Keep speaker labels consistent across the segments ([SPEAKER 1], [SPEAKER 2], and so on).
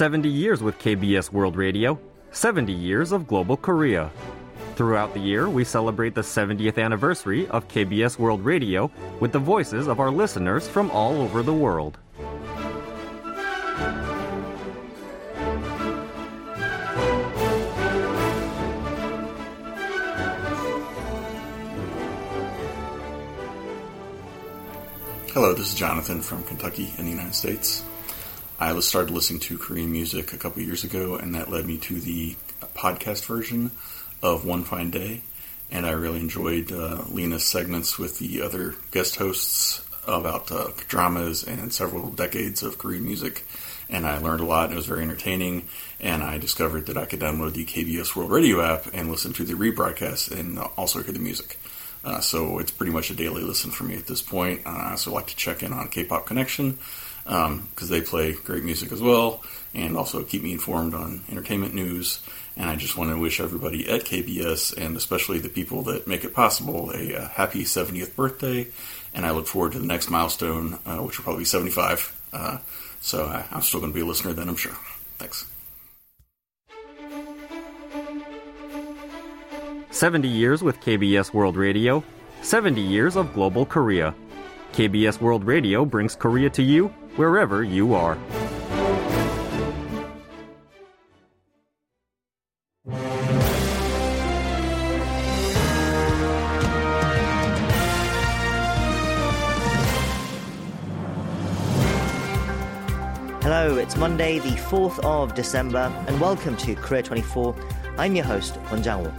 [SPEAKER 1] 70 years with KBS World Radio, 70 years of global Korea. Throughout the year, we celebrate the 70th anniversary of KBS World Radio with the voices of our listeners from all over the world.
[SPEAKER 2] Hello, this is Jonathan from Kentucky in the United States. I started listening to Korean music a couple years ago, and that led me to the podcast version of One Fine Day. And I really enjoyed uh, Lena's segments with the other guest hosts about uh, dramas and several decades of Korean music. And I learned a lot, and it was very entertaining. And I discovered that I could download the KBS World Radio app and listen to the rebroadcast and also hear the music. Uh, so it's pretty much a daily listen for me at this point. Uh, I also like to check in on K-pop Connection because um, they play great music as well, and also keep me informed on entertainment news. And I just want to wish everybody at KBS, and especially the people that make it possible, a, a happy 70th birthday. And I look forward to the next milestone, uh, which will probably be 75. Uh, so I, I'm still going to be a listener then, I'm sure. Thanks.
[SPEAKER 1] 70 years with KBS World Radio, 70 years of global Korea. KBS World Radio brings Korea to you wherever you are.
[SPEAKER 3] Hello, it's Monday, the 4th of December, and welcome to Korea 24. I'm your host, Kwon Jang-woo.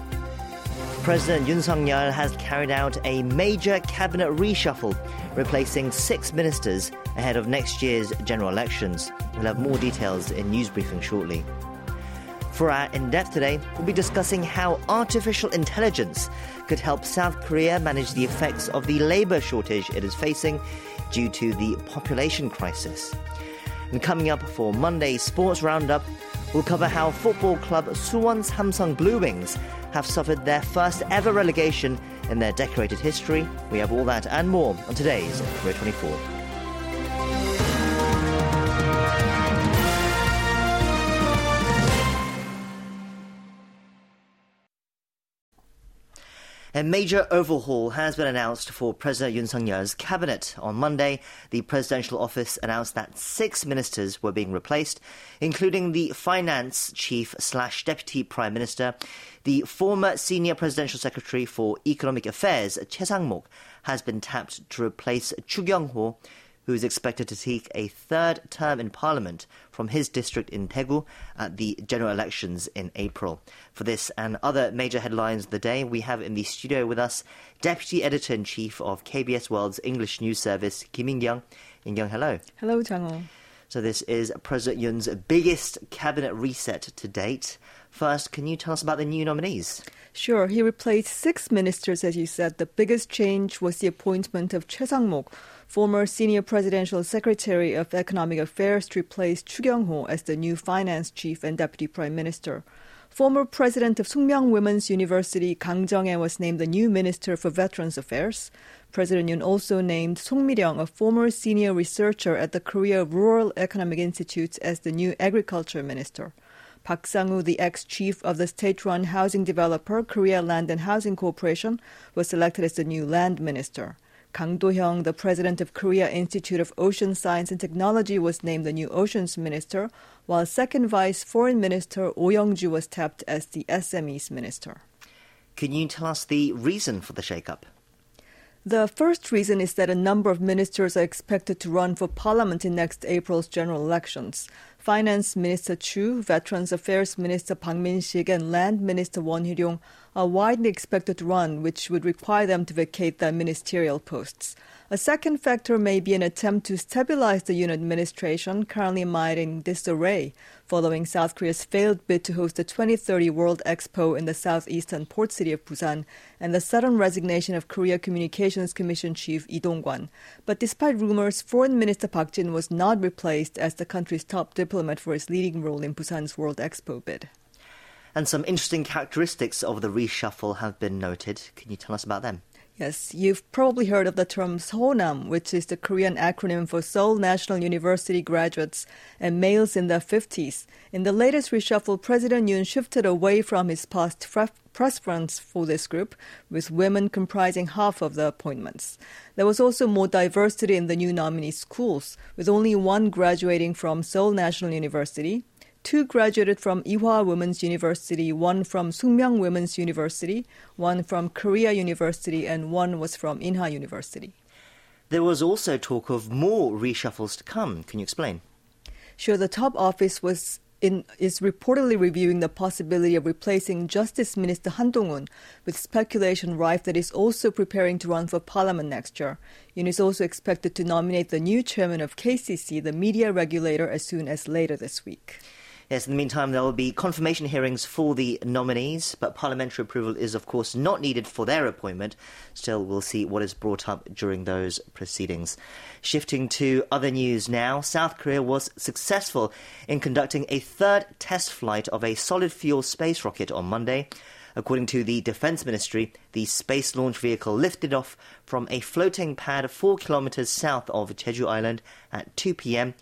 [SPEAKER 3] President Yoon Suk-yeol has carried out a major cabinet reshuffle, replacing six ministers ahead of next year's general elections. We'll have more details in news briefing shortly. For our in depth today, we'll be discussing how artificial intelligence could help South Korea manage the effects of the labor shortage it is facing due to the population crisis. And coming up for Monday's Sports Roundup, we'll cover how football club Suwon Samsung Blue Wings have suffered their first ever relegation in their decorated history. We have all that and more on today's Korea 24. A major overhaul has been announced for President Yoon Suk-yeol's cabinet. On Monday, the presidential office announced that six ministers were being replaced, including the finance chief slash deputy prime minister. The former senior presidential secretary for economic affairs, Choi Sang-mok, has been tapped to replace Chu Kyung-ho, who is expected to seek a third term in parliament from his district in Daegu at the general elections in April. For this and other major headlines of the day, we have in the studio with us Deputy Editor in Chief of KBS World's English News Service, Kim In-kyung. In-kyung, hello.
[SPEAKER 4] Hello, Chang
[SPEAKER 3] So this is President Yoon's biggest cabinet reset to date. First, can you tell us about the new nominees?
[SPEAKER 4] Sure. He replaced six ministers, as you said. The biggest change was the appointment of Choi Sang-mok, former senior presidential secretary of economic affairs, to replace Chu Kyung-ho as the new finance chief and deputy prime minister. Former president of Sookmyung Women's University, Kang Jung-ae, was named the new minister for veterans affairs. President Yoon also named Song Mi-ryung, a former senior researcher at the Korea Rural Economic Institute, as the new agriculture minister. Park Sang-woo, the ex-chief of the state-run housing developer Korea Land and Housing Corporation, was selected as the new land minister. Kang Do-hyung, the president of Korea Institute of Ocean Science and Technology, was named the new oceans minister, while second vice foreign minister Oh Young-ju was tapped as the SMEs minister.
[SPEAKER 3] Can you tell us the reason for the shakeup?
[SPEAKER 4] The first reason is that a number of ministers are expected to run for parliament in next April's general elections. Finance Minister Chu, Veterans Affairs Minister Bang Min-sik, and Land Minister Won Hee-ryong are widely expected run, which would require them to vacate their ministerial posts. A second factor may be an attempt to stabilize the Yoon administration, currently mired in disarray, following South Korea's failed bid to host the 2030 World Expo in the southeastern port city of Busan, and the sudden resignation of Korea Communications Commission Chief Lee Dong-kwan. But despite rumors, Foreign Minister Park Jin was not replaced as the country's top diplomat for his leading role in Busan's World Expo bid.
[SPEAKER 3] And some interesting characteristics of the reshuffle have been noted. Can you tell us about them?
[SPEAKER 4] Yes, you've probably heard of the term Sonam, which is the Korean acronym for Seoul National University graduates and males in their 50s. In the latest reshuffle, President Yoon shifted away from his past preference for this group, with women comprising half of the appointments. There was also more diversity in the new nominee schools, with only one graduating from Seoul National University, Two graduated from Ewha Women's University, one from Sookmyung Women's University, one from Korea University, and one was from Inha University.
[SPEAKER 3] There was also talk of more reshuffles to come. Can you explain?
[SPEAKER 4] Sure, the top office was in, is reportedly reviewing the possibility of replacing Justice Minister Han Dong-hoon, with speculation rife that he's also preparing to run for parliament next year. Yoon is also expected to nominate the new chairman of KCC, the media regulator, as soon as later this week.
[SPEAKER 3] Yes, in the meantime, there will be confirmation hearings for the nominees, but parliamentary approval is, of course, not needed for their appointment. Still, we'll see what is brought up during those proceedings. Shifting to other news now, South Korea was successful in conducting a third test flight of a solid fuel space rocket on Monday. According to the Defense Ministry, the space launch vehicle lifted off from a floating pad 4 kilometers south of Jeju Island at 2 p.m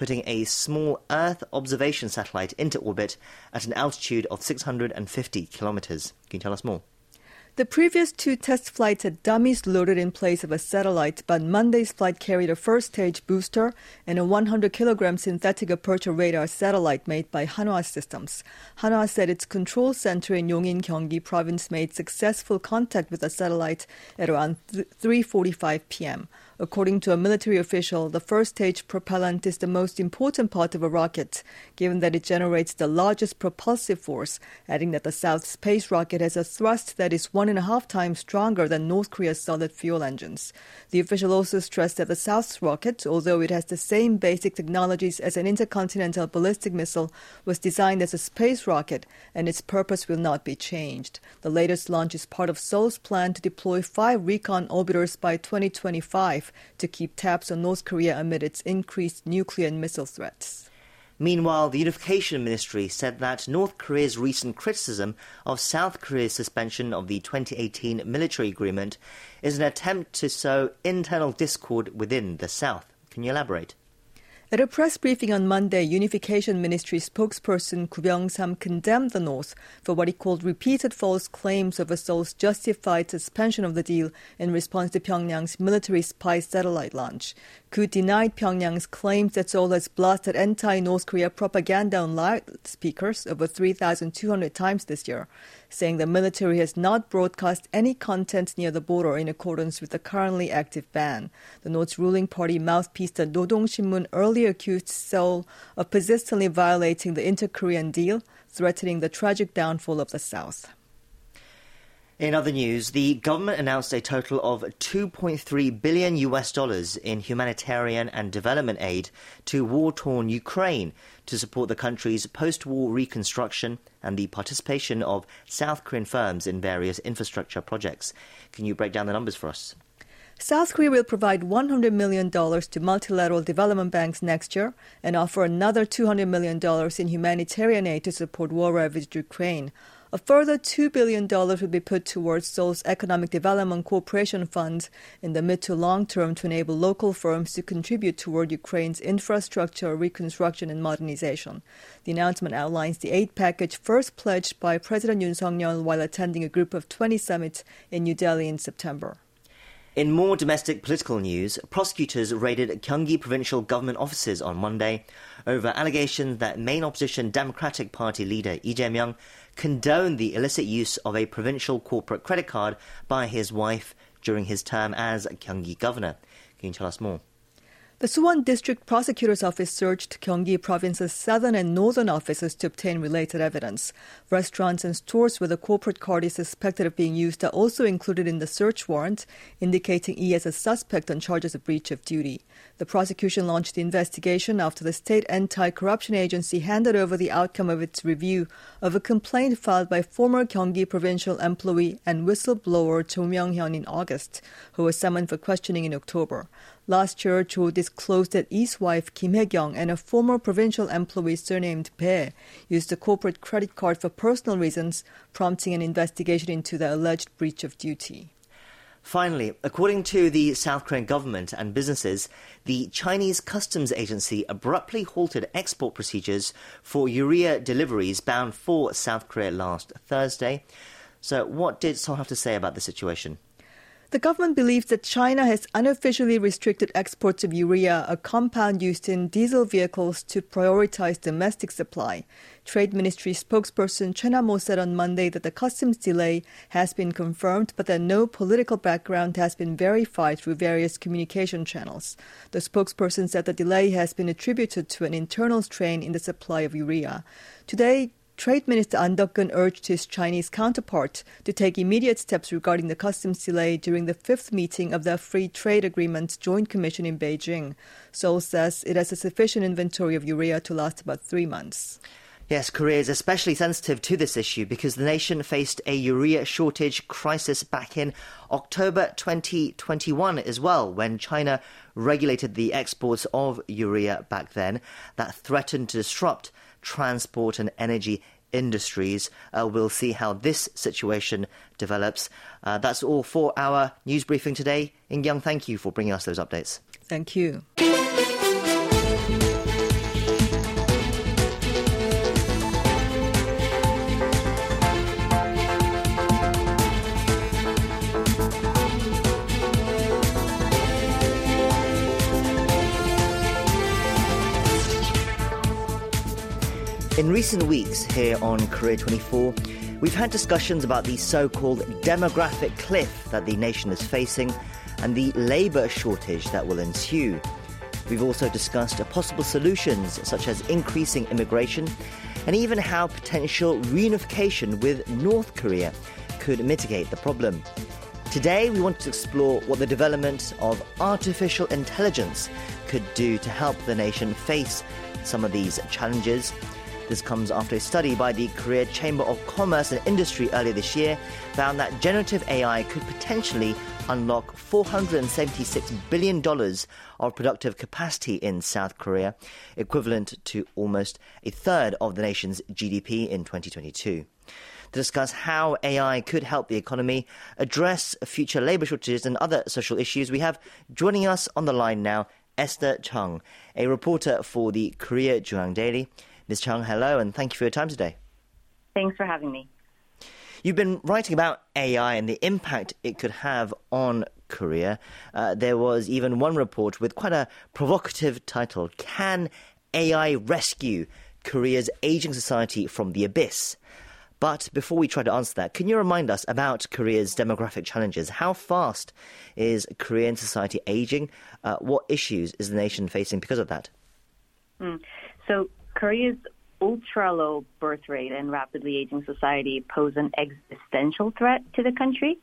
[SPEAKER 3] putting a small Earth observation satellite into orbit at an altitude of 650 kilometers. Can you tell us more?
[SPEAKER 4] The previous two test flights had dummies loaded in place of a satellite, but Monday's flight carried a first stage booster and a 100 kilogram synthetic aperture radar satellite made by Hanwha Systems. Hanwha said its control center in Yongin, Gyeonggi province made successful contact with the satellite at around 3:45 p.m. According to a military official, the first stage propellant is the most important part of a rocket, given that it generates the largest propulsive force, adding that the South space rocket has a thrust that is one and a half times stronger than North Korea's solid fuel engines. The official also stressed that the South's rocket, although it has the same basic technologies as an intercontinental ballistic missile, was designed as a space rocket, and its purpose will not be changed. The latest launch is part of Seoul's plan to deploy five recon orbiters by 2025 to keep tabs on North Korea amid its increased nuclear and missile threats.
[SPEAKER 3] Meanwhile, the Unification Ministry said that North Korea's recent criticism of South Korea's suspension of the 2018 military agreement is an attempt to sow internal discord within the South. Can you elaborate?
[SPEAKER 4] At a press briefing on Monday, Unification Ministry spokesperson Koo Byung-sam condemned the North for what he called repeated false claims of a Seoul's justified suspension of the deal in response to Pyongyang's military spy satellite launch. Koo denied Pyongyang's claims that Seoul has blasted anti-North Korea propaganda on loudspeakers over 3,200 times this year saying the military has not broadcast any content near the border in accordance with the currently active ban. The North's ruling party mouthpiece, the Rodong Sinmun, earlier accused Seoul of persistently violating the inter-Korean deal, threatening the tragic downfall of the South.
[SPEAKER 3] In other news, the government announced a total of 2.3 billion US dollars in humanitarian and development aid to war-torn Ukraine to support the country's post-war reconstruction and the participation of South Korean firms in various infrastructure projects. Can you break down the numbers for us?
[SPEAKER 4] South Korea will provide $100 million to multilateral development banks next year and offer another $200 million in humanitarian aid to support war ravaged Ukraine. A further $2 billion will be put towards Seoul's Economic Development Cooperation Fund in the mid to long term to enable local firms to contribute toward Ukraine's infrastructure reconstruction and modernization. The announcement outlines the aid package first pledged by President Yoon Suk-yeol while attending a Group of 20 summit in New Delhi in September.
[SPEAKER 3] In more domestic political news, prosecutors raided Gyeonggi provincial government offices on Monday over allegations that main opposition Democratic Party leader Lee Jae-myung condoned the illicit use of a provincial corporate credit card by his wife during his term as Gyeonggi governor. Can you tell us more?
[SPEAKER 4] The Suwon District Prosecutor's Office searched Gyeonggi Province's southern and northern offices to obtain related evidence. Restaurants and stores where the corporate card is suspected of being used are also included in the search warrant, indicating E as a suspect on charges of breach of duty. The prosecution launched the investigation after the state anti-corruption agency handed over the outcome of its review of a complaint filed by former Gyeonggi provincial employee and whistleblower Cho Myung-hyun in August, who was summoned for questioning in October. Last year, Cho disclosed that his wife Kim Hye-kyung and a former provincial employee surnamed Bae used a corporate credit card for personal reasons, prompting an investigation into the alleged breach of duty.
[SPEAKER 3] Finally, according to the South Korean government and businesses, the Chinese customs agency abruptly halted export procedures for urea deliveries bound for South Korea last Thursday. So, what did Seoul have to say about the situation?
[SPEAKER 4] The government believes that China has unofficially restricted exports of urea, a compound used in diesel vehicles, to prioritize domestic supply. Trade Ministry spokesperson Chen Nam-mo said on Monday that the customs delay has been confirmed, but that no political background has been verified through various communication channels. The spokesperson said the delay has been attributed to an internal strain in the supply of urea. Today, Trade Minister An Deok-keun urged his Chinese counterpart to take immediate steps regarding the customs delay during the fifth meeting of the Free Trade Agreement Joint Commission in Beijing. Seoul says it has a sufficient inventory of urea to last about three months.
[SPEAKER 3] Yes, Korea is especially sensitive to this issue because the nation faced a urea shortage crisis back in October 2021 as well, when China regulated the exports of urea back then that threatened to disrupt transport and energy industries. Uh, we'll see how this situation develops. Uh, that's all for our news briefing today. In-kyung, thank you for bringing us those updates.
[SPEAKER 4] Thank you.
[SPEAKER 3] In recent weeks here on Korea 24, we've had discussions about the so called demographic cliff that the nation is facing and the labour shortage that will ensue. We've also discussed possible solutions such as increasing immigration and even how potential reunification with North Korea could mitigate the problem. Today, we want to explore what the development of artificial intelligence could do to help the nation face some of these challenges. This comes after a study by the Korea Chamber of Commerce and Industry earlier this year found that generative AI could potentially unlock $476 billion of productive capacity in South Korea, equivalent to almost a third of the nation's GDP in 2022 to discuss how AI could help the economy, address future labour shortages, and other social issues. We have joining us on the line now Esther Chung, a reporter for the Korea JoongAng Daily. Ms. Chung, hello, and thank you for your time today.
[SPEAKER 5] Thanks for having me.
[SPEAKER 3] You've been writing about AI and the impact it could have on Korea. Uh, there was even one report with quite a provocative title Can AI Rescue Korea's Aging Society from the Abyss? But before we try to answer that, can you remind us about Korea's demographic challenges? How fast is Korean society aging? Uh, what issues is the nation facing because of that?
[SPEAKER 5] Mm. So, Korea's ultra low birth rate and rapidly aging society pose an existential threat to the country.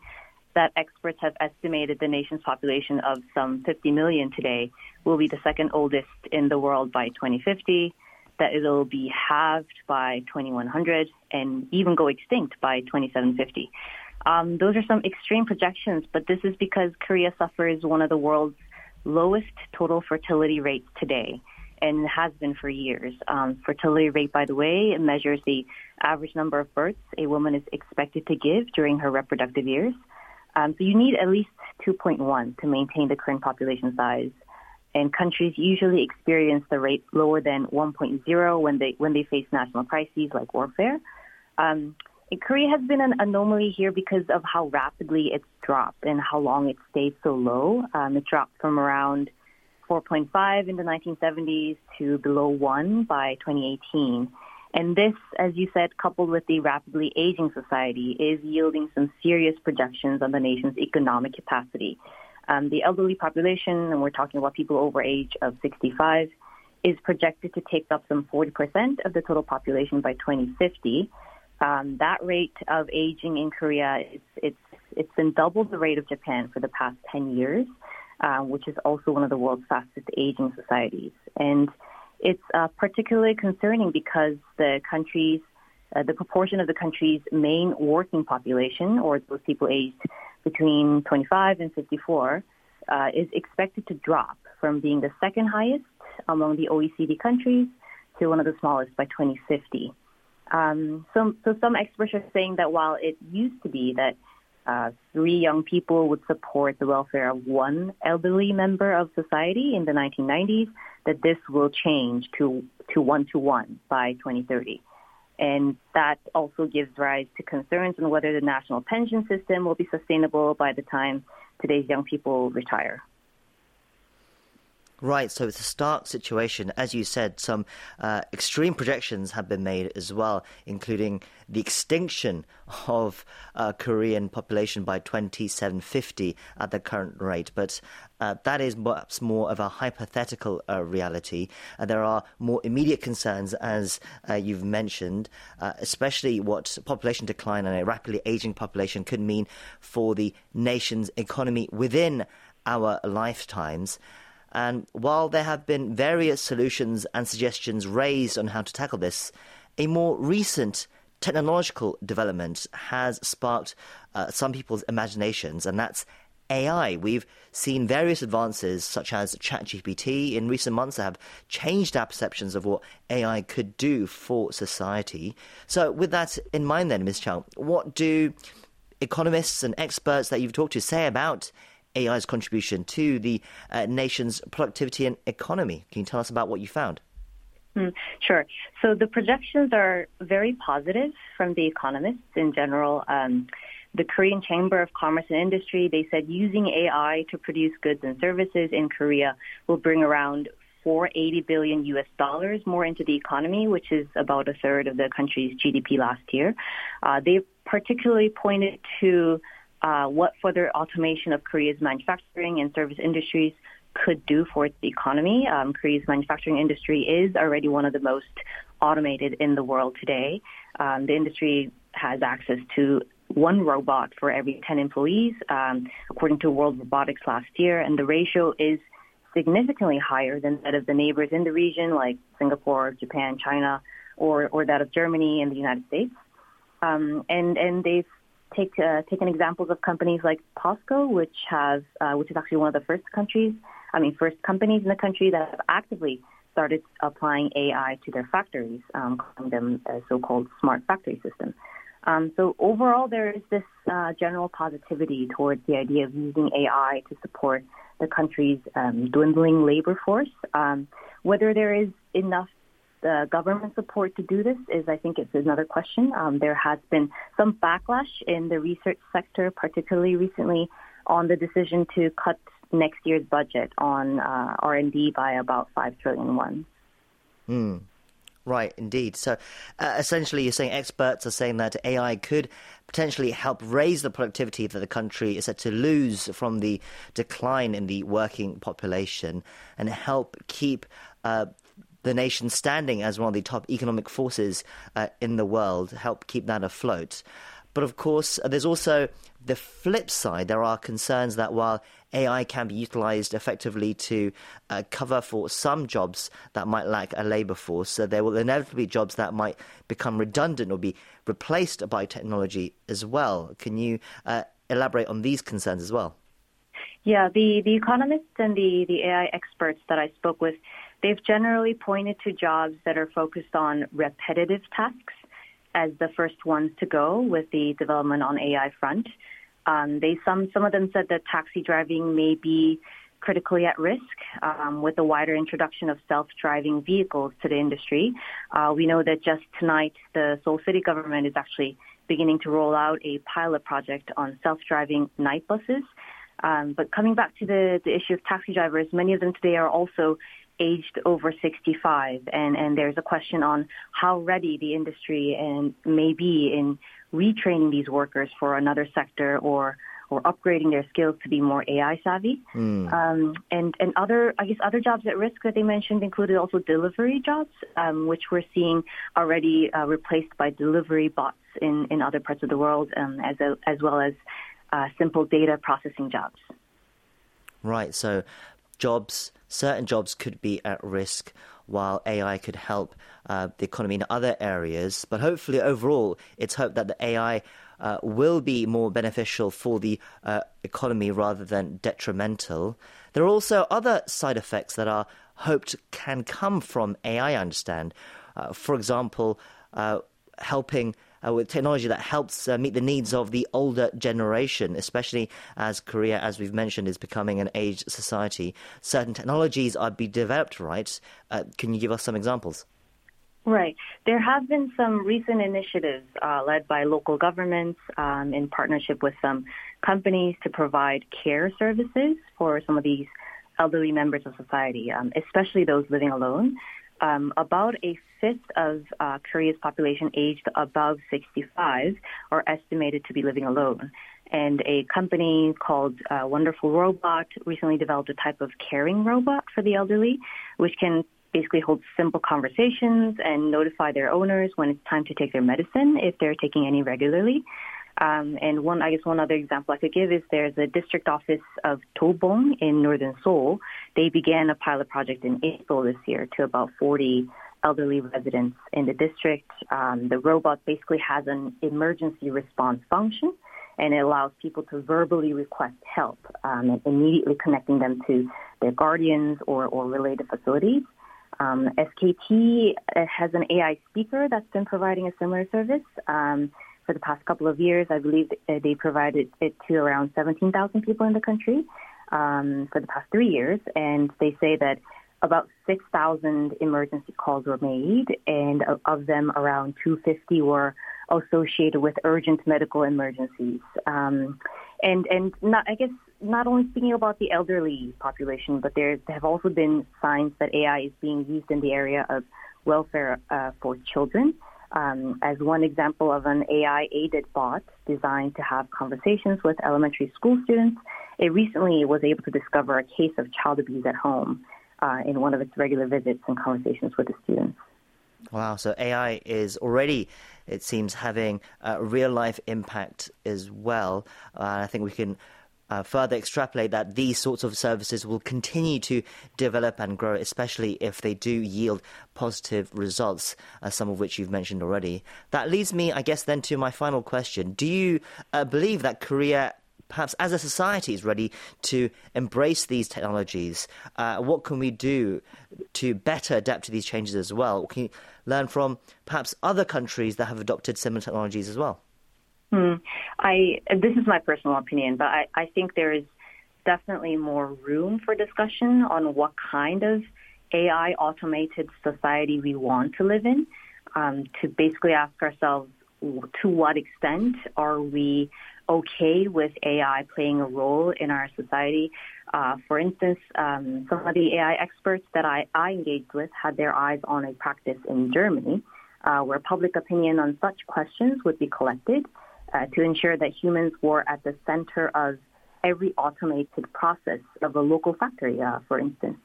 [SPEAKER 5] That experts have estimated the nation's population of some 50 million today will be the second oldest in the world by 2050, that it'll be halved by 2100 and even go extinct by 2750. Um, those are some extreme projections, but this is because Korea suffers one of the world's lowest total fertility rates today and has been for years. Um, fertility rate, by the way, measures the average number of births a woman is expected to give during her reproductive years. Um, so you need at least 2.1 to maintain the current population size. And countries usually experience the rate lower than 1.0 when they when they face national crises like warfare. Um, Korea has been an anomaly here because of how rapidly it's dropped and how long it stayed so low. Um, it dropped from around 4.5 in the 1970s to below 1 by 2018. And this, as you said, coupled with the rapidly aging society, is yielding some serious projections on the nation's economic capacity. Um, the elderly population, and we're talking about people over age of 65, is projected to take up some 40% of the total population by 2050. Um, that rate of aging in Korea, is, it's, it's been double the rate of Japan for the past 10 years uh, which is also one of the world's fastest aging societies. And it's uh, particularly concerning because the country's uh, the proportion of the country's main working population, or those people aged between 25 and 54, uh, is expected to drop from being the second highest among the OECD countries to one of the smallest by 2050. Um, so, so some experts are saying that while it used to be that uh, three young people would support the welfare of one elderly member of society in the 1990s, that this will change to, to one to one by 2030. And that also gives rise to concerns on whether the national pension system will be sustainable by the time today's young people retire.
[SPEAKER 3] Right, so it's a stark situation. As you said, some uh, extreme projections have been made as well, including the extinction of uh, Korean population by 2750 at the current rate. But uh, that is perhaps more of a hypothetical uh, reality. Uh, there are more immediate concerns, as uh, you've mentioned, especially what population decline and a rapidly aging population could mean for the nation's economy within our lifetimes. And while there have been various solutions and suggestions raised on how to tackle this, a more recent technological development has sparked uh, some people's imaginations, and that's AI. We've seen various advances, such as ChatGPT, in recent months that have changed our perceptions of what AI could do for society. So, with that in mind, then, Ms. Chow, what do economists and experts that you've talked to say about AI's contribution to the uh, nation's productivity and economy. Can you tell us about what you found?
[SPEAKER 5] Mm, sure. So the projections are very positive from the economists in general. Um, the Korean Chamber of Commerce and Industry, they said using AI to produce goods and services in Korea will bring around 480 billion US dollars more into the economy, which is about a third of the country's GDP last year. Uh, they particularly pointed to uh, what further automation of Korea's manufacturing and service industries could do for its economy. Um, Korea's manufacturing industry is already one of the most automated in the world today. Um, the industry has access to one robot for every 10 employees, um, according to World Robotics last year, and the ratio is significantly higher than that of the neighbors in the region, like Singapore, Japan, China, or, or that of Germany and the United States. Um, and and they've take uh, taken examples of companies like POSCO, which has uh, which is actually one of the first countries, I mean, first companies in the country that have actively started applying AI to their factories, um, calling them a so-called smart factory system. Um, so overall, there is this uh, general positivity towards the idea of using AI to support the country's um, dwindling labor force. Um, whether there is enough the government support to do this is, I think, it's another question. Um, there has been some backlash in the research sector, particularly recently, on the decision to cut next year's budget on uh, R&D by about five trillion won.
[SPEAKER 3] Hmm. Right, indeed. So uh, essentially, you're saying experts are saying that AI could potentially help raise the productivity that the country is set to lose from the decline in the working population and help keep uh, the nation standing as one of the top economic forces uh, in the world, help keep that afloat. But of course, uh, there's also the flip side. There are concerns that while AI can be utilized effectively to uh, cover for some jobs that might lack a labor force, so there will inevitably be jobs that might become redundant or be replaced by technology as well. Can you uh, elaborate on these concerns as well?
[SPEAKER 5] Yeah, the, the economists and the, the AI experts that I spoke with They've generally pointed to jobs that are focused on repetitive tasks as the first ones to go with the development on AI front. Um, they some some of them said that taxi driving may be critically at risk um, with the wider introduction of self-driving vehicles to the industry. Uh, we know that just tonight, the Seoul City government is actually beginning to roll out a pilot project on self-driving night buses. Um, but coming back to the, the issue of taxi drivers, many of them today are also aged over 65, and, and there's a question on how ready the industry and may be in retraining these workers for another sector or or upgrading their skills to be more AI savvy. Mm. Um, and and other I guess other jobs at risk that they mentioned included also delivery jobs, um, which we're seeing already uh, replaced by delivery bots in, in other parts of the world, um, as a, as well as uh, simple data processing jobs.
[SPEAKER 3] Right. So jobs, certain jobs could be at risk while AI could help uh, the economy in other areas. But hopefully, overall, it's hoped that the AI uh, will be more beneficial for the uh, economy rather than detrimental. There are also other side effects that are hoped can come from AI, I understand. Uh, for example, uh, helping uh, with technology that helps uh, meet the needs of the older generation, especially as Korea, as we've mentioned, is becoming an aged society. Certain technologies are being developed, right? Uh, can you give us some examples?
[SPEAKER 5] Right. There have been some recent initiatives uh, led by local governments um, in partnership with some companies to provide care services for some of these elderly members of society, um, especially those living alone. Um, about a fifth of uh, Korea's population aged above 65 are estimated to be living alone. And a company called uh, Wonderful Robot recently developed a type of caring robot for the elderly, which can basically hold simple conversations and notify their owners when it's time to take their medicine if they're taking any regularly. Um, and one, I guess, one other example I could give is there's a district office of Dobong in northern Seoul. They began a pilot project in April this year to about 40 elderly residents in the district. Um, the robot basically has an emergency response function, and it allows people to verbally request help, um, immediately connecting them to their guardians or, or related facilities. Um, SKT has an AI speaker that's been providing a similar service. Um, for the past couple of years. I believe they provided it to around 17,000 people in the country um, for the past three years. And they say that about 6,000 emergency calls were made, and of them, around 250 were associated with urgent medical emergencies. Um, and and not, I guess not only speaking about the elderly population, but there have also been signs that AI is being used in the area of welfare uh, for children um, as one example of an AI aided bot designed to have conversations with elementary school students. It recently was able to discover a case of child abuse at home uh, in one of its regular visits and conversations with the students.
[SPEAKER 3] Wow, so AI is already, it seems, having a real life impact as well. Uh, I think we can uh, further extrapolate that these sorts of services will continue to develop and grow, especially if they do yield positive results, uh, some of which you've mentioned already. That leads me, I guess, then to my final question. Do you uh, believe that Korea perhaps as a society is ready to embrace these technologies. Uh, what can we do to better adapt to these changes as well? Can you learn from perhaps other countries that have adopted similar technologies as well?
[SPEAKER 5] Hmm. I this is my personal opinion, but I, I think there is definitely more room for discussion on what kind of AI automated society we want to live in. Um, to basically ask ourselves, to what extent are we okay with AI playing a role in our society? Uh, for instance, um, some of the AI experts that I, I engaged with had their eyes on a practice in Germany uh, where public opinion on such questions would be collected uh, to ensure that humans were at the center of every automated process of a local factory, uh, for instance.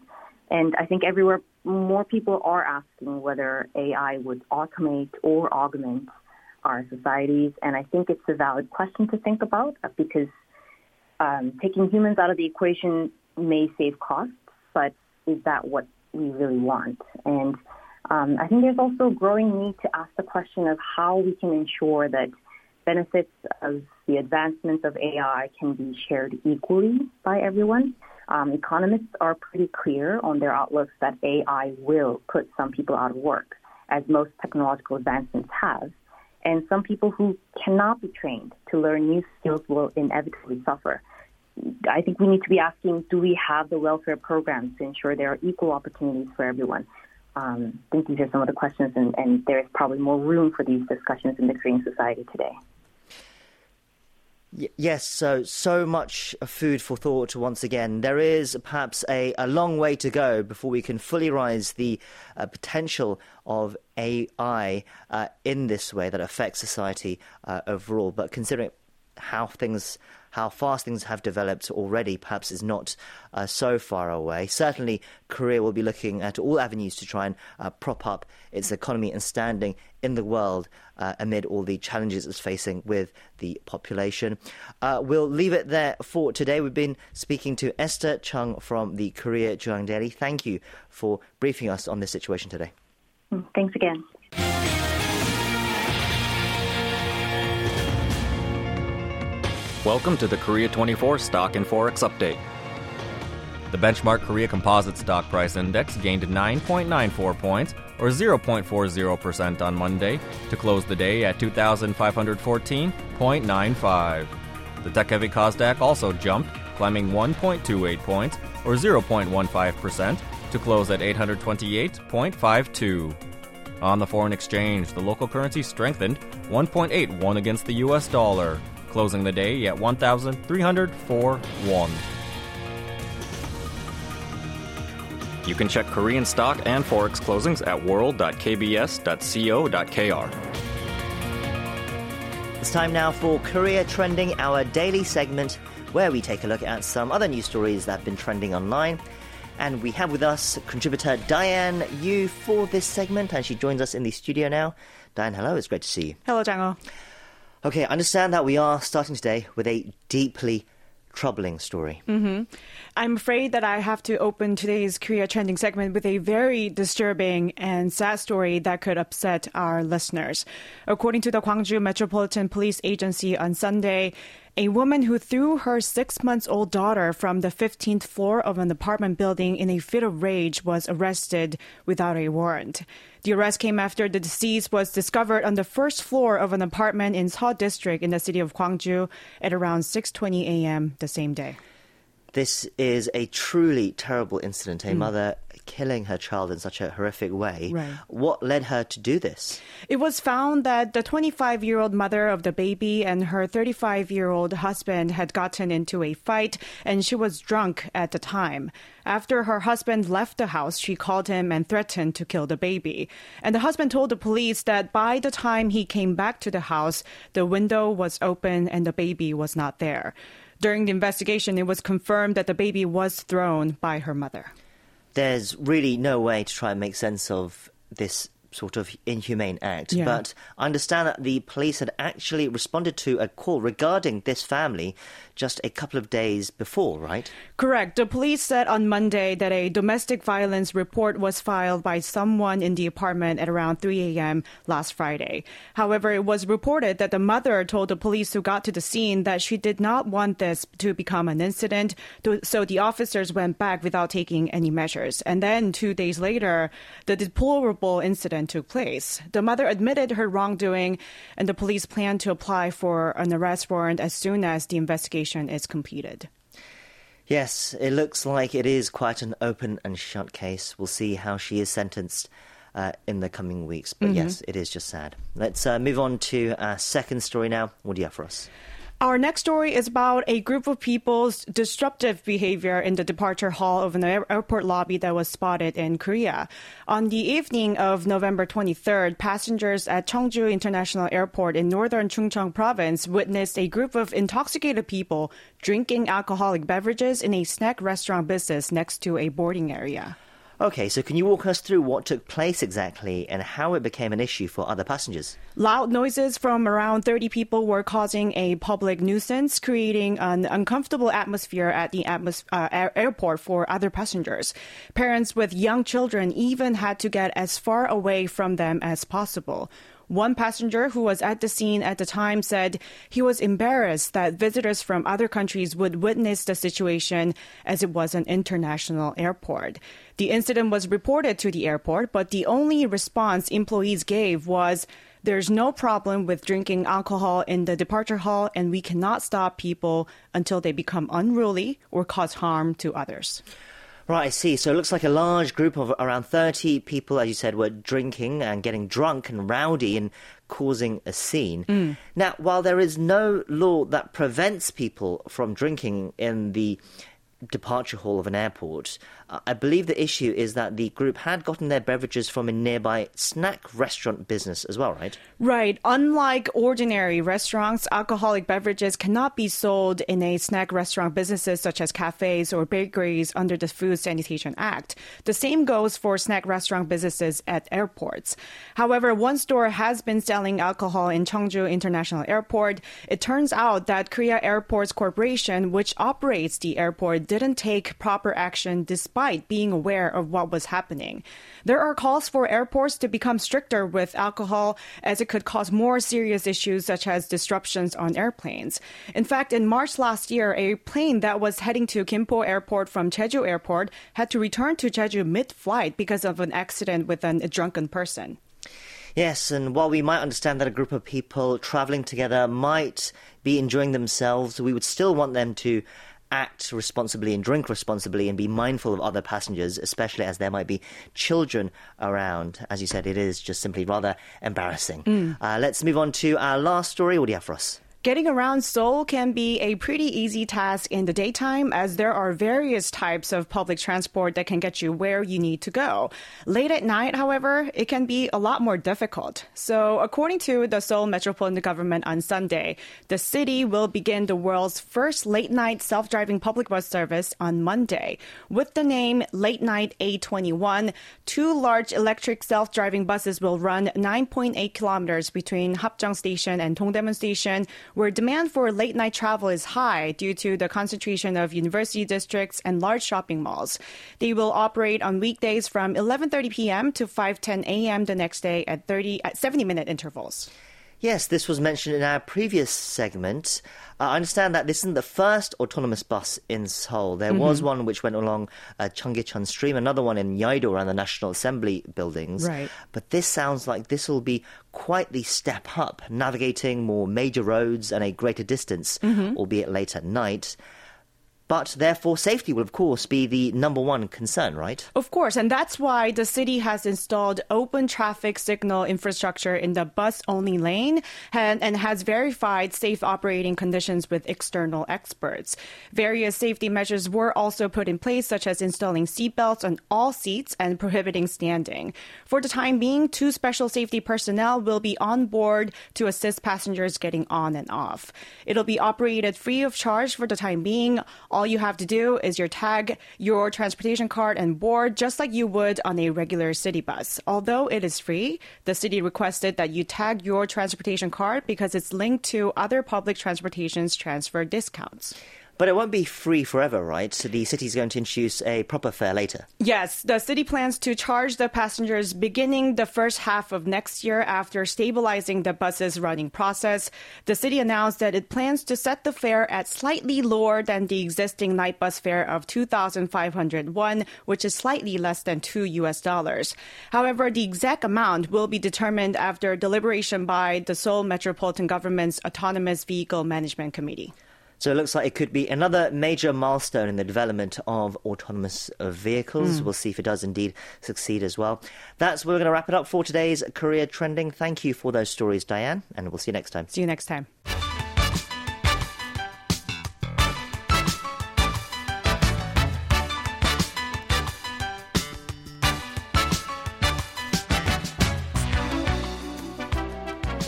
[SPEAKER 5] And I think everywhere more people are asking whether AI would automate or augment our societies. And I think it's a valid question to think about uh, because um, taking humans out of the equation may save costs, but is that what we really want? And um, I think there's also a growing need to ask the question of how we can ensure that benefits of the advancements of AI can be shared equally by everyone. Um, economists are pretty clear on their outlooks that AI will put some people out of work, as most technological advancements have. And some people who cannot be trained to learn new skills will inevitably suffer. I think we need to be asking, do we have the welfare programs to ensure there are equal opportunities for everyone? Um, I think these are some of the questions, and, and there is probably more room for these discussions in the Korean society today
[SPEAKER 3] yes, so so much food for thought once again. There is perhaps a, a long way to go before we can fully rise the uh, potential of AI uh, in this way that affects society uh, overall. But considering how things how fast things have developed already perhaps is not uh, so far away. Certainly, Korea will be looking at all avenues to try and uh, prop up its economy and standing in the world uh, amid all the challenges it's facing with the population. Uh, we'll leave it there for today. We've been speaking to Esther Chung from the Korea JoongAng Daily. Thank you for briefing us on this situation today.
[SPEAKER 5] Mm, thanks again.
[SPEAKER 1] Welcome to the Korea 24 Stock and Forex Update. The benchmark Korea Composite Stock Price Index gained 9.94 points, or 0.40% on Monday, to close the day at 2,514.95. The tech heavy Kosdaq also jumped, climbing 1.28 points, or 0.15%, to close at 828.52. On the foreign exchange, the local currency strengthened 1.81 against the US dollar, closing the day at 1,304 won. You can check Korean stock and forex closings at world.kbs.co.kr.
[SPEAKER 3] It's time now for Korea Trending, our daily segment where we take a look at some other news stories that have been trending online. And we have with us contributor Diane Yu for this segment, and she joins us in the studio now. Diane, hello, it's great to see you.
[SPEAKER 6] Hello, Jang-woo.
[SPEAKER 3] Okay, understand that we are starting today with a deeply troubling story.
[SPEAKER 6] Mm-hmm. I'm afraid that I have to open today's Korea trending segment with a very disturbing and sad story that could upset our listeners. According to the Gwangju Metropolitan Police Agency on Sunday, a woman who threw her six month old daughter from the 15th floor of an apartment building in a fit of rage was arrested without a warrant. The arrest came after the deceased was discovered on the first floor of an apartment in Seo District in the city of Gwangju at around 6:20 a.m. the same day.
[SPEAKER 3] This is a truly terrible incident. A
[SPEAKER 6] Mm.
[SPEAKER 3] mother killing her child in such a horrific way.
[SPEAKER 6] Right.
[SPEAKER 3] What led her to do this?
[SPEAKER 6] It was found that the 25 year old mother of the baby and her 35 year old husband had gotten into a fight and she was drunk at the time. After her husband left the house, she called him and threatened to kill the baby. And the husband told the police that by the time he came back to the house, the window was open and the baby was not there. During the investigation, it was confirmed that the baby was thrown by her mother.
[SPEAKER 3] There's really no way to try and make sense of this sort of inhumane act.
[SPEAKER 6] Yeah.
[SPEAKER 3] But I understand that the police had actually responded to a call regarding this family just a couple of days before, right?
[SPEAKER 6] Correct. The police said on Monday that a domestic violence report was filed by someone in the apartment at around 3 a.m. last Friday. However, it was reported that the mother told the police who got to the scene that she did not want this to become an incident, so the officers went back without taking any measures. And then two days later, the deplorable incident took place. The mother admitted her wrongdoing, and the police plan to apply for an arrest warrant as soon as the investigation is completed.
[SPEAKER 3] Yes, it looks like it is quite an open and shut case. We'll see how she is sentenced uh, in the coming weeks. But yes, it is just sad. Let's uh, move on to our second story now. What do you have for us?
[SPEAKER 6] Our next story is about a group of people's disruptive behavior in the departure hall of an airport lobby that was spotted in Korea. On the evening of November 23rd, passengers at Cheongju International Airport in northern Chungcheong province witnessed a group of intoxicated people drinking alcoholic beverages in a snack restaurant business next to a boarding area.
[SPEAKER 3] Okay, so can you walk us through what took place exactly and how it became an issue for other passengers?
[SPEAKER 6] Loud noises from around 30 people were causing a public nuisance, creating an uncomfortable atmosphere at the atmos- uh, air- airport for other passengers. Parents with young children even had to get as far away from them as possible. One passenger who was at the scene at the time said he was embarrassed that visitors from other countries would witness the situation as it was an international airport. The incident was reported to the airport, but the only response employees gave was, there's no problem with drinking alcohol in the departure hall, and we cannot stop people until they become unruly or cause harm to others.
[SPEAKER 3] Right, I see. So it looks like a large group of around 30 people, as you said, were drinking and getting drunk and rowdy and causing a scene. Mm. Now, while there is no law that prevents people from drinking in the departure hall of an airport, I believe the issue is that the group had gotten their beverages from a nearby snack restaurant business as well, right?
[SPEAKER 6] Right. Unlike ordinary restaurants, alcoholic beverages cannot be sold in a snack restaurant businesses such as cafes or bakeries under the Food Sanitation Act. The same goes for snack restaurant businesses at airports. However, one store has been selling alcohol in Cheongju International Airport. It turns out that Korea Airports Corporation, which operates the airport, didn't take proper action despite being aware of what was happening. There are calls for airports to become stricter with alcohol as it could cause more serious issues such as disruptions on airplanes. In fact, in March last year, a plane that was heading to Gimpo Airport from Jeju Airport had to return to Jeju mid-flight because of an accident with a drunken person.
[SPEAKER 3] Yes, and while we might understand that a group of people traveling together might be enjoying themselves, we would still want them to act responsibly and drink responsibly and be mindful of other passengers, especially as there might be children around. As you said, it is just simply rather embarrassing. Mm. Uh, let's move on to our last story. What do you have for us?
[SPEAKER 6] Getting around Seoul can be a pretty easy task in the daytime as there are various types of public transport that can get you where you need to go. Late at night, however, it can be a lot more difficult. So, according to the Seoul Metropolitan Government on Sunday, the city will begin the world's first late night self driving public bus service on Monday. With the name Late Night A21, two large electric self driving buses will run 9.8 kilometers between Hapjeong Station and Dongdaemun Station where demand for late night travel is high due to the concentration of university districts and large shopping malls. They will operate on weekdays from 11:30 p.m. to 5:10 a.m. the next day at 30 at 70 minute intervals.
[SPEAKER 3] Yes, this was mentioned in our previous segment. Uh, I understand that this isn't the first autonomous bus in Seoul. There mm-hmm. was one which went along uh, Cheonggyecheon Stream, another one in Yeouido around the National Assembly buildings.
[SPEAKER 6] Right.
[SPEAKER 3] But this sounds like this will be quite the step up, navigating more major roads and a greater distance, mm-hmm. albeit late at night. But therefore, safety will, of course, be the number one concern, right?
[SPEAKER 6] Of course. And that's why the city has installed open traffic signal infrastructure in the bus only lane and, and has verified safe operating conditions with external experts. Various safety measures were also put in place, such as installing seatbelts on all seats and prohibiting standing. For the time being, two special safety personnel will be on board to assist passengers getting on and off. It'll be operated free of charge for the time being. All all you have to do is your tag your transportation card and board just like you would on a regular city bus. Although it is free, the city requested that you tag your transportation card because it's linked to other public transportation's transfer discounts.
[SPEAKER 3] But it won't be free forever, right? So the is going to introduce a proper fare later.
[SPEAKER 6] Yes, the city plans to charge the passengers beginning the first half of next year after stabilizing the bus's running process. The city announced that it plans to set the fare at slightly lower than the existing night bus fare of 2,501, which is slightly less than 2 US dollars. However, the exact amount will be determined after deliberation by the Seoul Metropolitan Government's Autonomous Vehicle Management Committee.
[SPEAKER 3] So it looks like it could be another major milestone in the development of autonomous vehicles. Mm. We'll see if it does indeed succeed as well. That's where we're going to wrap it up for today's Korea Trending. Thank you for those stories, Diane, and we'll see you next time.
[SPEAKER 6] See you next time.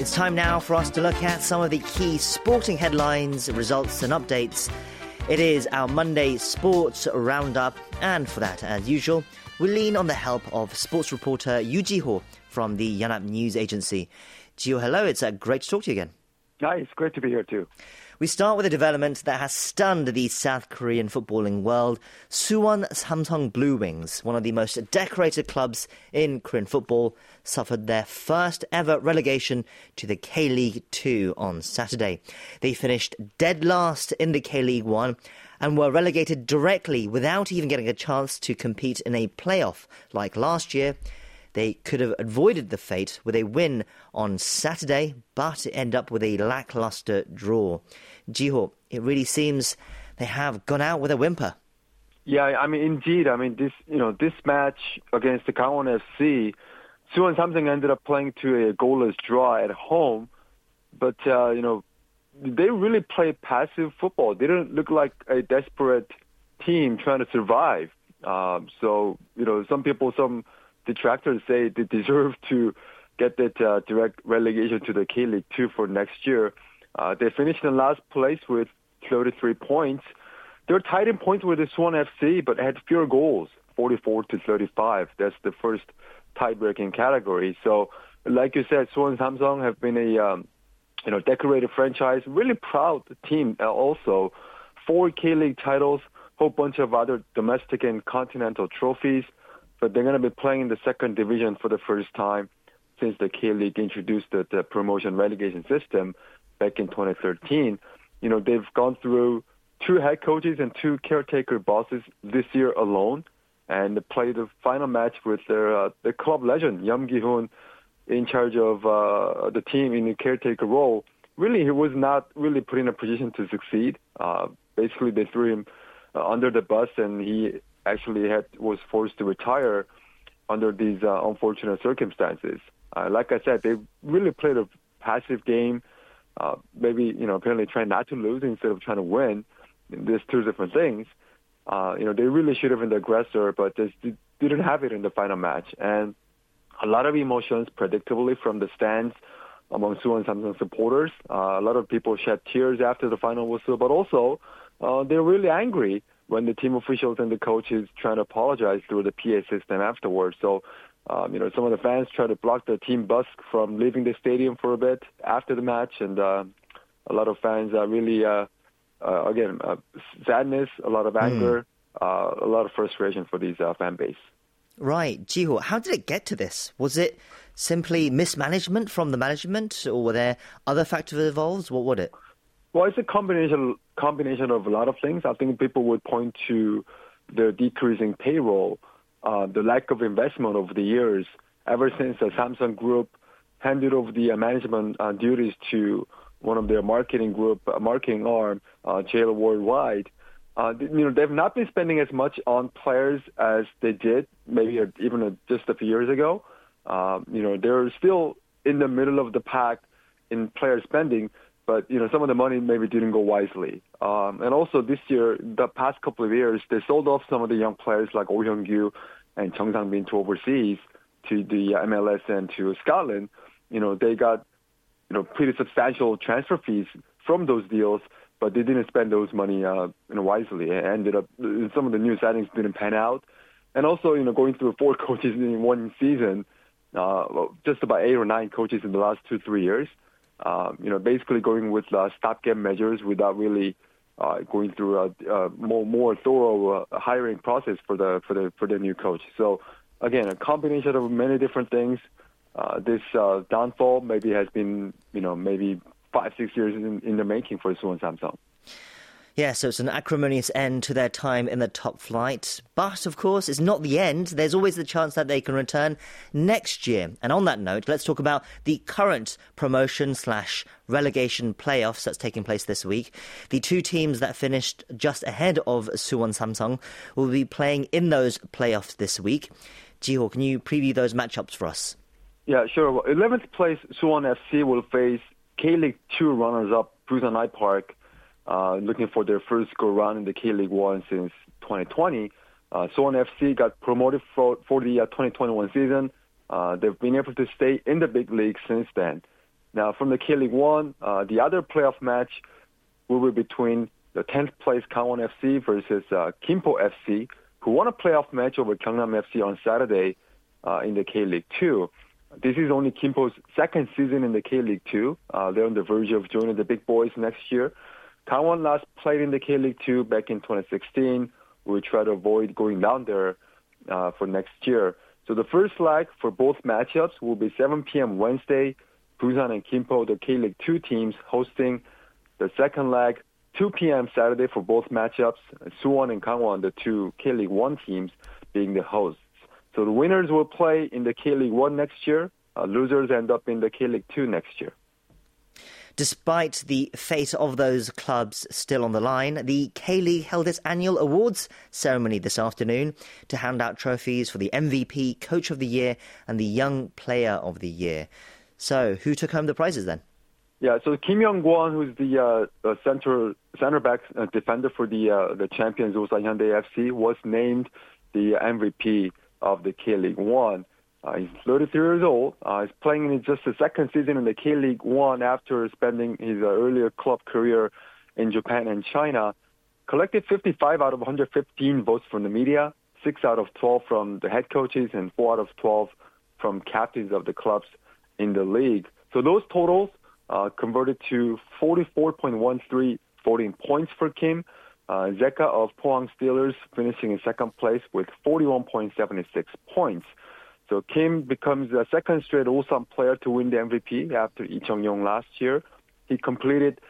[SPEAKER 3] It's time now for us to look at some of the key sporting headlines, results, and updates. It is our Monday Sports Roundup, and for that, as usual, we lean on the help of sports reporter Yu Ji-ho from the Yonhap News Agency. Ji-ho, hello, it's uh, great to talk to you again.
[SPEAKER 7] Hi, it's great to be here too.
[SPEAKER 3] We start with a development that has stunned the South Korean footballing world. Suwon Samsung Blue Wings, one of the most decorated clubs in Korean football, suffered their first ever relegation to the K League 2 on Saturday. They finished dead last in the K League 1 and were relegated directly without even getting a chance to compete in a playoff like last year. They could have avoided the fate with a win on Saturday, but end up with a lackluster draw. Jiho, it really seems they have gone out with a whimper.
[SPEAKER 7] Yeah, I mean, indeed. I mean, this you know this match against the Gangwon FC, Suwon Samsung ended up playing to a goalless draw at home, but uh, you know they really play passive football. They don't look like a desperate team trying to survive. Um, so you know, some people, some detractors say they deserve to get that uh, direct relegation to the K League 2 for next year. Uh, they finished in last place with 33 points. They're tied in points with the Suwon FC, but had fewer goals, 44 to 35. That's the first tie-breaking category. So, like you said, Suwon Samsung have been a um, you know decorated franchise, really proud team. Uh, also, four K League titles, whole bunch of other domestic and continental trophies. But they're going to be playing in the second division for the first time since the K League introduced the, the promotion relegation system back in 2013. You know, they've gone through two head coaches and two caretaker bosses this year alone, and played the final match with their uh, the club legend Yum Gi-hoon in charge of uh, the team in the caretaker role. Really, he was not really put in a position to succeed. Uh, basically, they threw him uh, under the bus, and he actually had was forced to retire under these uh, unfortunate circumstances. Uh, like I said, they really played a passive game. Uh, maybe you know, apparently trying not to lose instead of trying to win. There's two different things. Uh, you know, they really should have been the aggressor, but just didn't have it in the final match. And a lot of emotions, predictably, from the stands among Suwon Samsung supporters. Uh, a lot of people shed tears after the final whistle, but also uh, they're really angry when the team officials and the coaches trying to apologize through the PA system afterwards. So, um, you know, some of the fans try to block the team bus from leaving the stadium for a bit after the match, and uh, a lot of fans are really, uh, uh, again, uh, sadness, a lot of anger, mm. uh, a lot of frustration for these uh, fan base.
[SPEAKER 3] Right, Jiho, how did it get to this? Was it simply mismanagement from the management, or were there other factors involved? What was it?
[SPEAKER 7] Well, it's a combination combination of a lot of things. I think people would point to the decreasing payroll, uh, the lack of investment over the years. Ever since the Samsung Group handed over the management uh, duties to one of their marketing group, uh, marketing arm, uh, Cheil Worldwide, uh, you know, they've not been spending as much on players as they did maybe even just a few years ago. Um, you know, they're still in the middle of the pack in player spending, but you know, some of the money maybe didn't go wisely. Um, and also this year, the past couple of years, they sold off some of the young players like Oh Hyung-gyu and Chung Sang-bin to overseas, to the MLS and to Scotland. You know, they got you know pretty substantial transfer fees from those deals but they didn't spend those money uh, you know, wisely. It ended up some of the new signings didn't pan out, and also you know going through four coaches in one season, uh, just about eight or nine coaches in the last two three years. Um, you know, basically going with uh, stopgap measures without really uh, going through a, a more more thorough uh, hiring process for the for the for the new coach. So again, a combination of many different things. Uh, this uh, downfall maybe has been you know maybe five, six years in, in the making for Suwon Samsung.
[SPEAKER 3] Yeah, so it's an acrimonious end to their time in the top flight. But, of course, it's not the end. There's always the chance that they can return next year. And on that note, let's talk about the current promotion slash relegation playoffs that's taking place this week. The two teams that finished just ahead of Suwon Samsung will be playing in those playoffs this week. Jiho, can you preview those matchups for us?
[SPEAKER 7] Yeah, sure. 11th place Suwon FC will face K-League 2 runners-up Busan I-Park, uh, looking for their first go round in the K-League 1 since 2020. Uh, Suwon FC got promoted for, for the uh, 2021 season. Uh, they've been able to stay in the big league since then. Now, from the K-League 1, uh, the other playoff match will be between the 10th place Gangwon FC versus uh, Gimpo FC, who won a playoff match over Gyeongnam FC on Saturday uh, in the K-League 2. This is only Gimpo's second season in the K-League 2. Uh, they're on the verge of joining the big boys next year. Gangwon last played in the K-League 2 back in 2016. We try to avoid going down there uh, for next year. So the first leg for both matchups will be 7 p.m. Wednesday. Busan and Gimpo, the K-League 2 teams, hosting the second leg 2 p.m. Saturday for both matchups. Suwon and Gangwon, the two K-League 1 teams, being the hosts. So the winners will play in the K League 1 next year. Uh, losers end up in the K League 2 next year.
[SPEAKER 3] Despite the fate of those clubs still on the line, the K League held its annual awards ceremony this afternoon to hand out trophies for the MVP, Coach of the Year, and the Young Player of the Year. So, who took home the prizes then?
[SPEAKER 7] Yeah, so Kim Young Kwon, who's the uh, center center back uh, defender for the uh, the champions Ulsan Hyundai FC, was named the MVP of the K League One. Uh, he's 33 years old. Uh, he's playing in just his second season in the K League One after spending his uh, earlier club career in Japan and China. Collected 55 out of 115 votes from the media, 6 out of 12 from the head coaches, and 4 out of 12 from captains of the clubs in the league. So those totals uh, converted to 44.13 voting points for Kim, Uh, Zeca of Pohang Steelers finishing in second place with 41.76 points. So Kim becomes the second straight Ulsan player to win the MVP after Lee Chung-yong last year. He completed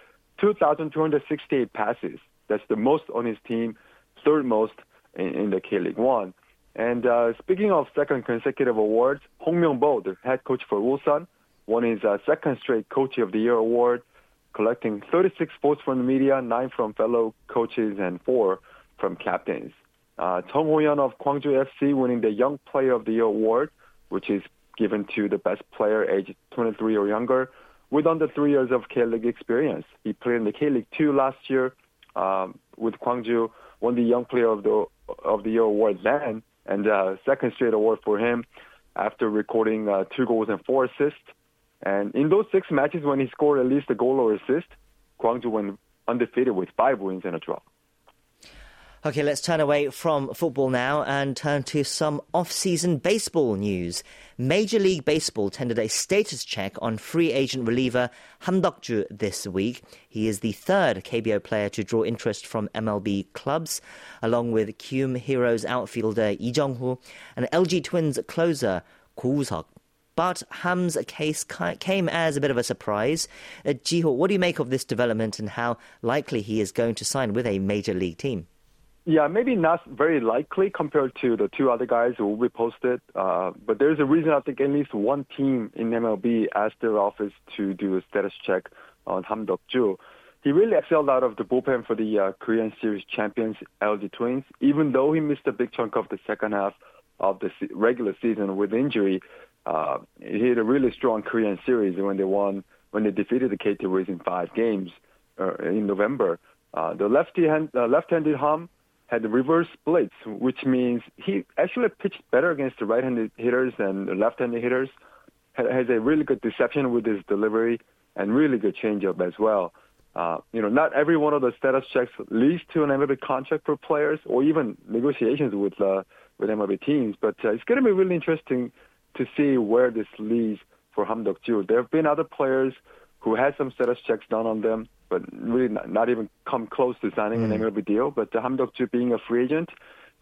[SPEAKER 7] 2,268 passes. That's the most on his team, third most in, in the K-League One. And uh, speaking of second consecutive awards, Hong Myung-bo, the head coach for Ulsan, won his uh, second straight Coach of the Year award, collecting 36 votes from the media, nine from fellow coaches, and four from captains. Uh, Chung Ho-yeon of Gwangju FC winning the Young Player of the Year award, which is given to the best player aged 23 or younger with under three years of K-League experience. He played in the K-League 2 last year um, with Gwangju, won the Young Player of the of the Year award then, and uh, second straight award for him after recording uh, two goals and four assists. And in those six matches, when he scored at least a goal or assist, Gwangju went undefeated with five wins and a draw.
[SPEAKER 3] Okay, let's turn away from football now and turn to some off-season baseball news. Major League Baseball tendered a status check on free agent reliever Ham Deok-ju this week. He is the third KBO player to draw interest from MLB clubs, along with Kiwoom Heroes outfielder Lee Jung-hoo and LG Twins closer Ko Woo-seok. But Ham's case came as a bit of a surprise. Uh, Jiho, what do you make of this development and how likely he is going to sign with a major league team?
[SPEAKER 7] Yeah, maybe not very likely compared to the two other guys who will be posted. Uh, but there's a reason I think at least one team in MLB asked their office to do a status check on Ham Deok-ju. He really excelled out of the bullpen for the uh, Korean Series champions LG Twins, even though he missed a big chunk of the second half of the regular season with injury. Uh, he had a really strong Korean Series when they won, when they defeated the KT Wiz in five games uh, in November. Uh, the lefty hand, uh, left-handed Ham had reverse splits, which means he actually pitched better against the right-handed hitters the left-handed hitters. Has a really good deception with his delivery and really good changeup as well. Uh, you know, not every one of the status checks leads to an MLB contract for players or even negotiations with uh, with MLB teams. But uh, it's going to be really interesting to see where this leads for Ham Deok-ju. There have been other players who had some status checks done on them but really not, not even come close to signing mm. an MLB deal. But uh, Ham Deok-ju being a free agent,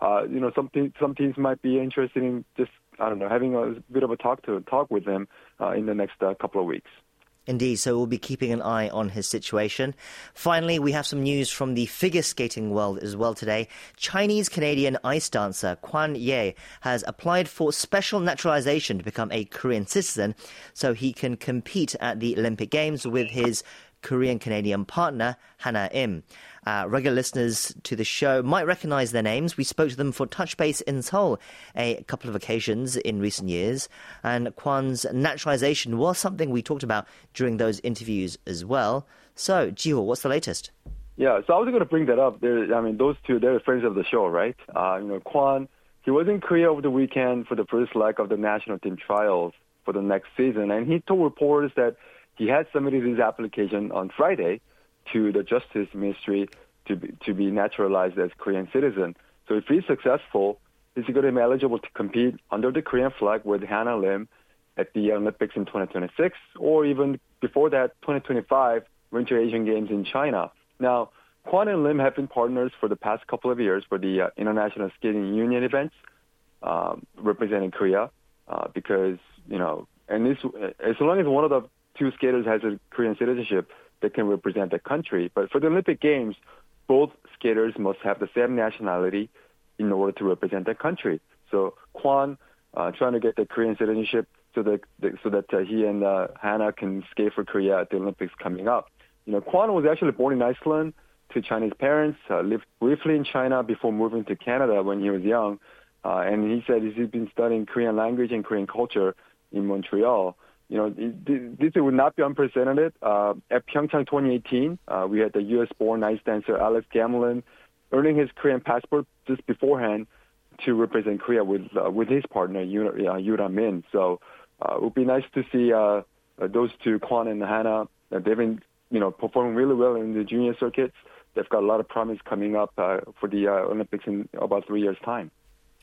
[SPEAKER 7] uh, you know, some te- some teams might be interested in just I don't know having a bit of a talk to talk with them uh, in the next uh, couple of weeks.
[SPEAKER 3] Indeed, so we'll be keeping an eye on his situation. Finally, we have some news from the figure skating world as well today. Chinese Canadian ice dancer Quan Ye has applied for special naturalization to become a Korean citizen so he can compete at the Olympic Games with his Korean Canadian partner, Hannah Im. Uh, regular listeners to the show might recognize their names. We spoke to them for Touch Base in Seoul a couple of occasions in recent years, and Quan's naturalization was something we talked about during those interviews as well. So, Jiho, what's the latest?
[SPEAKER 7] Yeah, so I was going to bring that up. There, I mean, those two, they're friends of the show, right? Uh, you know, Quan, he was in Korea over the weekend for the first leg of the national team trials for the next season, and he told reporters that he had submitted his application on Friday to the Justice Ministry to be, to be naturalized as Korean citizen. So if he's successful, he's going to be eligible to compete under the Korean flag with Hannah Lim at the Olympics in 2026, or even before that, 2025 Winter Asian Games in China. Now, Quan and Lim have been partners for the past couple of years for the uh, International Skating Union events um, representing Korea, uh, because you know, and this as long as one of the two skaters has a Korean citizenship that can represent the country. But for the Olympic Games, both skaters must have the same nationality in order to represent the country. So Quan uh, trying to get the Korean citizenship so that so that uh, he and uh, Hannah can skate for Korea at the Olympics coming up. You know, Quan was actually born in Iceland to Chinese parents, uh, lived briefly in China before moving to Canada when he was young. Uh, and he said he's been studying Korean language and Korean culture in Montreal you know, this would not be unprecedented. Uh, at Pyeongchang 2018, uh, we had the U.S.-born ice dancer Alex Gamelin earning his Korean passport just beforehand to represent Korea with uh, with his partner Yura, uh, Min. So uh, it would be nice to see uh, those two, Quan and Hannah. they've been, you know, performing really well in the junior circuits. They've got a lot of promise coming up uh, for the uh, Olympics in about three years' time.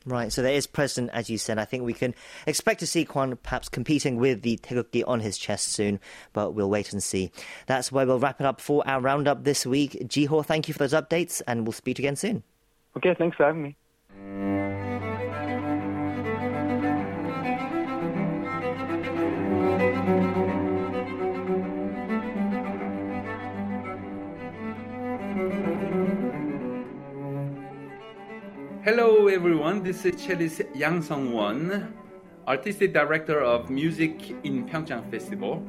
[SPEAKER 3] Right, so there is precedent, as you said. I think we can expect to see Kwon perhaps competing with the Taegukgi on his chest soon, but we'll wait and see. That's where we'll wrap it up for our roundup this week. Jiho, thank you for those updates, and we'll speak again soon.
[SPEAKER 7] Okay, thanks for having me.
[SPEAKER 8] Hello everyone, this is cellist Yang Sung Won, artistic director of music in Pyeongchang Festival.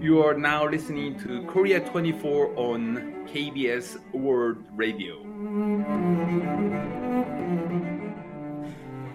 [SPEAKER 8] You are now listening to Korea 24 on KBS World Radio.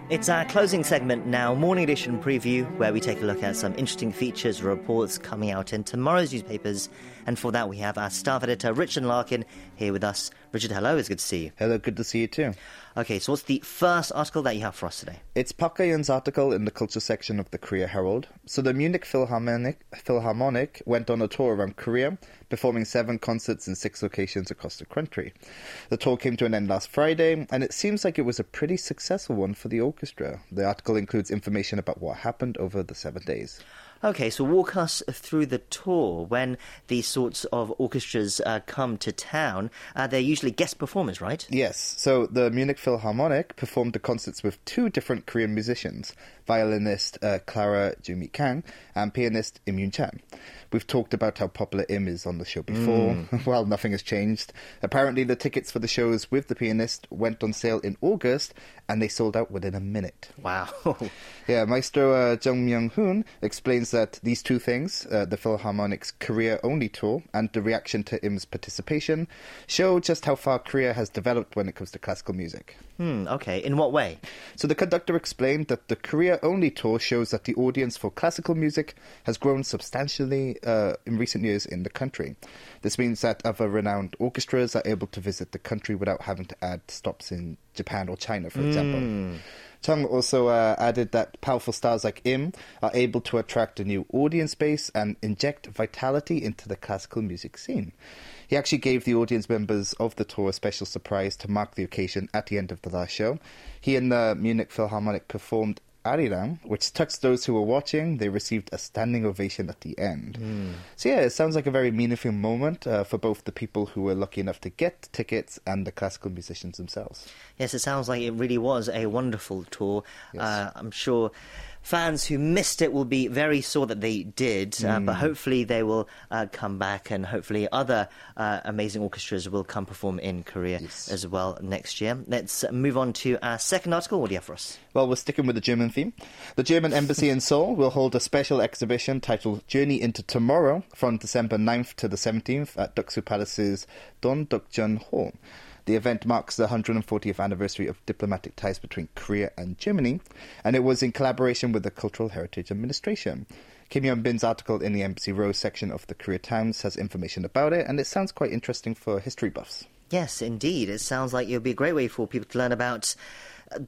[SPEAKER 3] It's our closing segment now, Morning Edition Preview, where we take a look at some interesting features, reports coming out in tomorrow's newspapers. And for that, we have our staff editor, Richard Larkin, here with us. Richard, hello, it's good to see you.
[SPEAKER 9] Hello, good to see you too.
[SPEAKER 3] Okay, so what's the first article that you have for us today?
[SPEAKER 9] It's Park Ga-yeon's article in the culture section of the Korea Herald. So the Munich Philharmonic, Philharmonic went on a tour around Korea, performing seven concerts in six locations across the country. The tour came to an end last Friday, and it seems like it was a pretty successful one for the orchestra. The article includes information about what happened over the seven days.
[SPEAKER 3] Okay, so walk us through the tour. When these sorts of orchestras uh, come to town, uh, they're usually guest performers, right?
[SPEAKER 9] Yes, so the Munich Philharmonic performed the concerts with two different Korean musicians violinist uh, Clara Jumi Kang and pianist Im Yoon Chan. We've talked about how popular Im is on the show before. well, nothing has changed. Apparently, the tickets for the shows with the pianist went on sale in August and they sold out within a minute.
[SPEAKER 3] Wow.
[SPEAKER 9] Yeah, Maestro uh, Jung Myung Hoon explains that these two things, uh, the Philharmonic's Korea only tour and the reaction to Im's participation, show just how far Korea has developed when it comes to classical music.
[SPEAKER 3] hmm, okay, in what way?
[SPEAKER 9] So the conductor explained that the Korea only tour shows that the audience for classical music has grown substantially uh, in recent years in the country. This means that other renowned orchestras are able to visit the country without having to add stops in Japan or China, for example. Chung also uh, added that powerful stars like Im are able to attract a new audience base and inject vitality into the classical music scene. He actually gave the audience members of the tour a special surprise to mark the occasion at the end of the last show. He and the Munich Philharmonic performed Which touched those who were watching. They received a standing ovation at the end. So yeah, it sounds like a very meaningful moment uh, for both the people who were lucky enough to get tickets and the classical musicians themselves.
[SPEAKER 3] Yes, it sounds like it really was a wonderful tour. Uh, I'm sure fans who missed it will be very sore that they did, uh, but hopefully they will uh, come back and hopefully other uh, amazing orchestras will come perform in Korea
[SPEAKER 9] Yes.
[SPEAKER 3] as well next year. Let's move on to our second article. What do you have for us?
[SPEAKER 9] Well, we're sticking with the German theme. The German embassy in Seoul will hold a special exhibition titled Journey into Tomorrow from December 9th to the 17th at Deoksu Palace's Dondeokjeon Hall. The event marks the 140th anniversary of diplomatic ties between Korea and Germany, and it was in collaboration with the Cultural Heritage Administration. Kim Yeon Bin's article in the Embassy Row section of the Korea Times has information about it, and it sounds quite interesting for history buffs.
[SPEAKER 3] Yes, indeed. It sounds like it would be a great way for people to learn about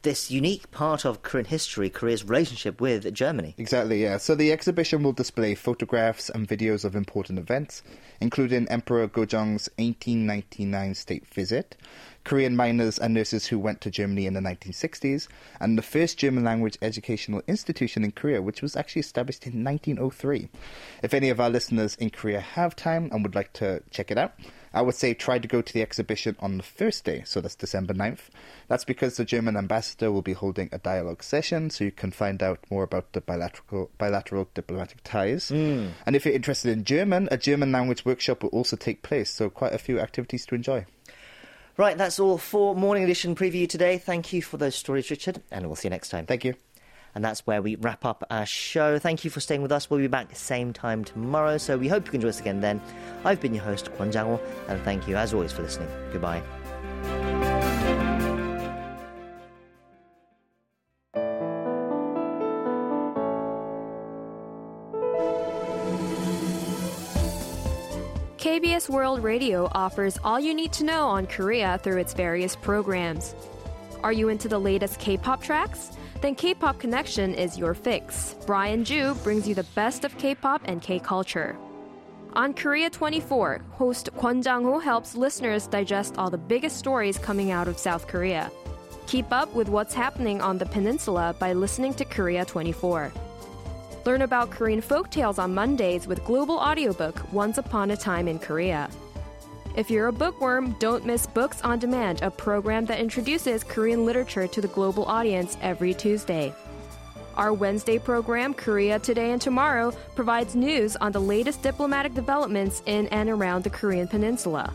[SPEAKER 3] this unique part of Korean history, Korea's relationship with Germany.
[SPEAKER 9] Exactly, yeah. So the exhibition will display photographs and videos of important events, including Emperor Gojong's 1899 state visit, Korean miners and nurses who went to Germany in the 1960s, and the first German language educational institution in Korea, which was actually established in 1903. If any of our listeners in Korea have time and would like to check it out, I would say try to go to the exhibition on the first day, so that's December 9th. That's because the German ambassador will be holding a dialogue session, so you can find out more about the bilateral, bilateral diplomatic ties. Hmm. And if you're interested in German, a German language workshop will also take place, so quite a few activities to enjoy.
[SPEAKER 3] Right, that's all for Morning Edition preview today. Thank you for those stories, Richard, and we'll see you next time.
[SPEAKER 9] Thank you.
[SPEAKER 3] And that's where we wrap up our show. Thank you for staying with us. We'll be back same time tomorrow, so we hope you can join us again then. I've been your host, Kwon Jang-woo, and thank you as always for listening. Goodbye.
[SPEAKER 10] KBS World Radio offers all you need to know on Korea through its various programs. Are you into the latest K pop tracks? Then K pop Connection is your fix. Brian Ju brings you the best of K pop and K culture. On Korea 24, host Kwon Jang-ho helps listeners digest all the biggest stories coming out of South Korea. Keep up with what's happening on the peninsula by listening to Korea 24. Learn about Korean folk tales on Mondays with Global Audiobook Once Upon a Time in Korea. If you're a bookworm, don't miss Books on Demand, a program that introduces Korean literature to the global audience every Tuesday. Our Wednesday program, Korea Today and Tomorrow, provides news on the latest diplomatic developments in and around the Korean Peninsula.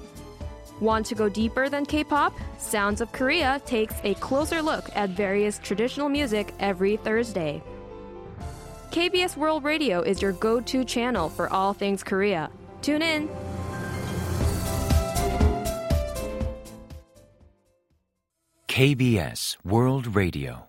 [SPEAKER 10] Want to go deeper than K pop? Sounds of Korea takes a closer look at various traditional music every Thursday. KBS World Radio is your go to channel for all things Korea. Tune in.
[SPEAKER 11] KBS World Radio.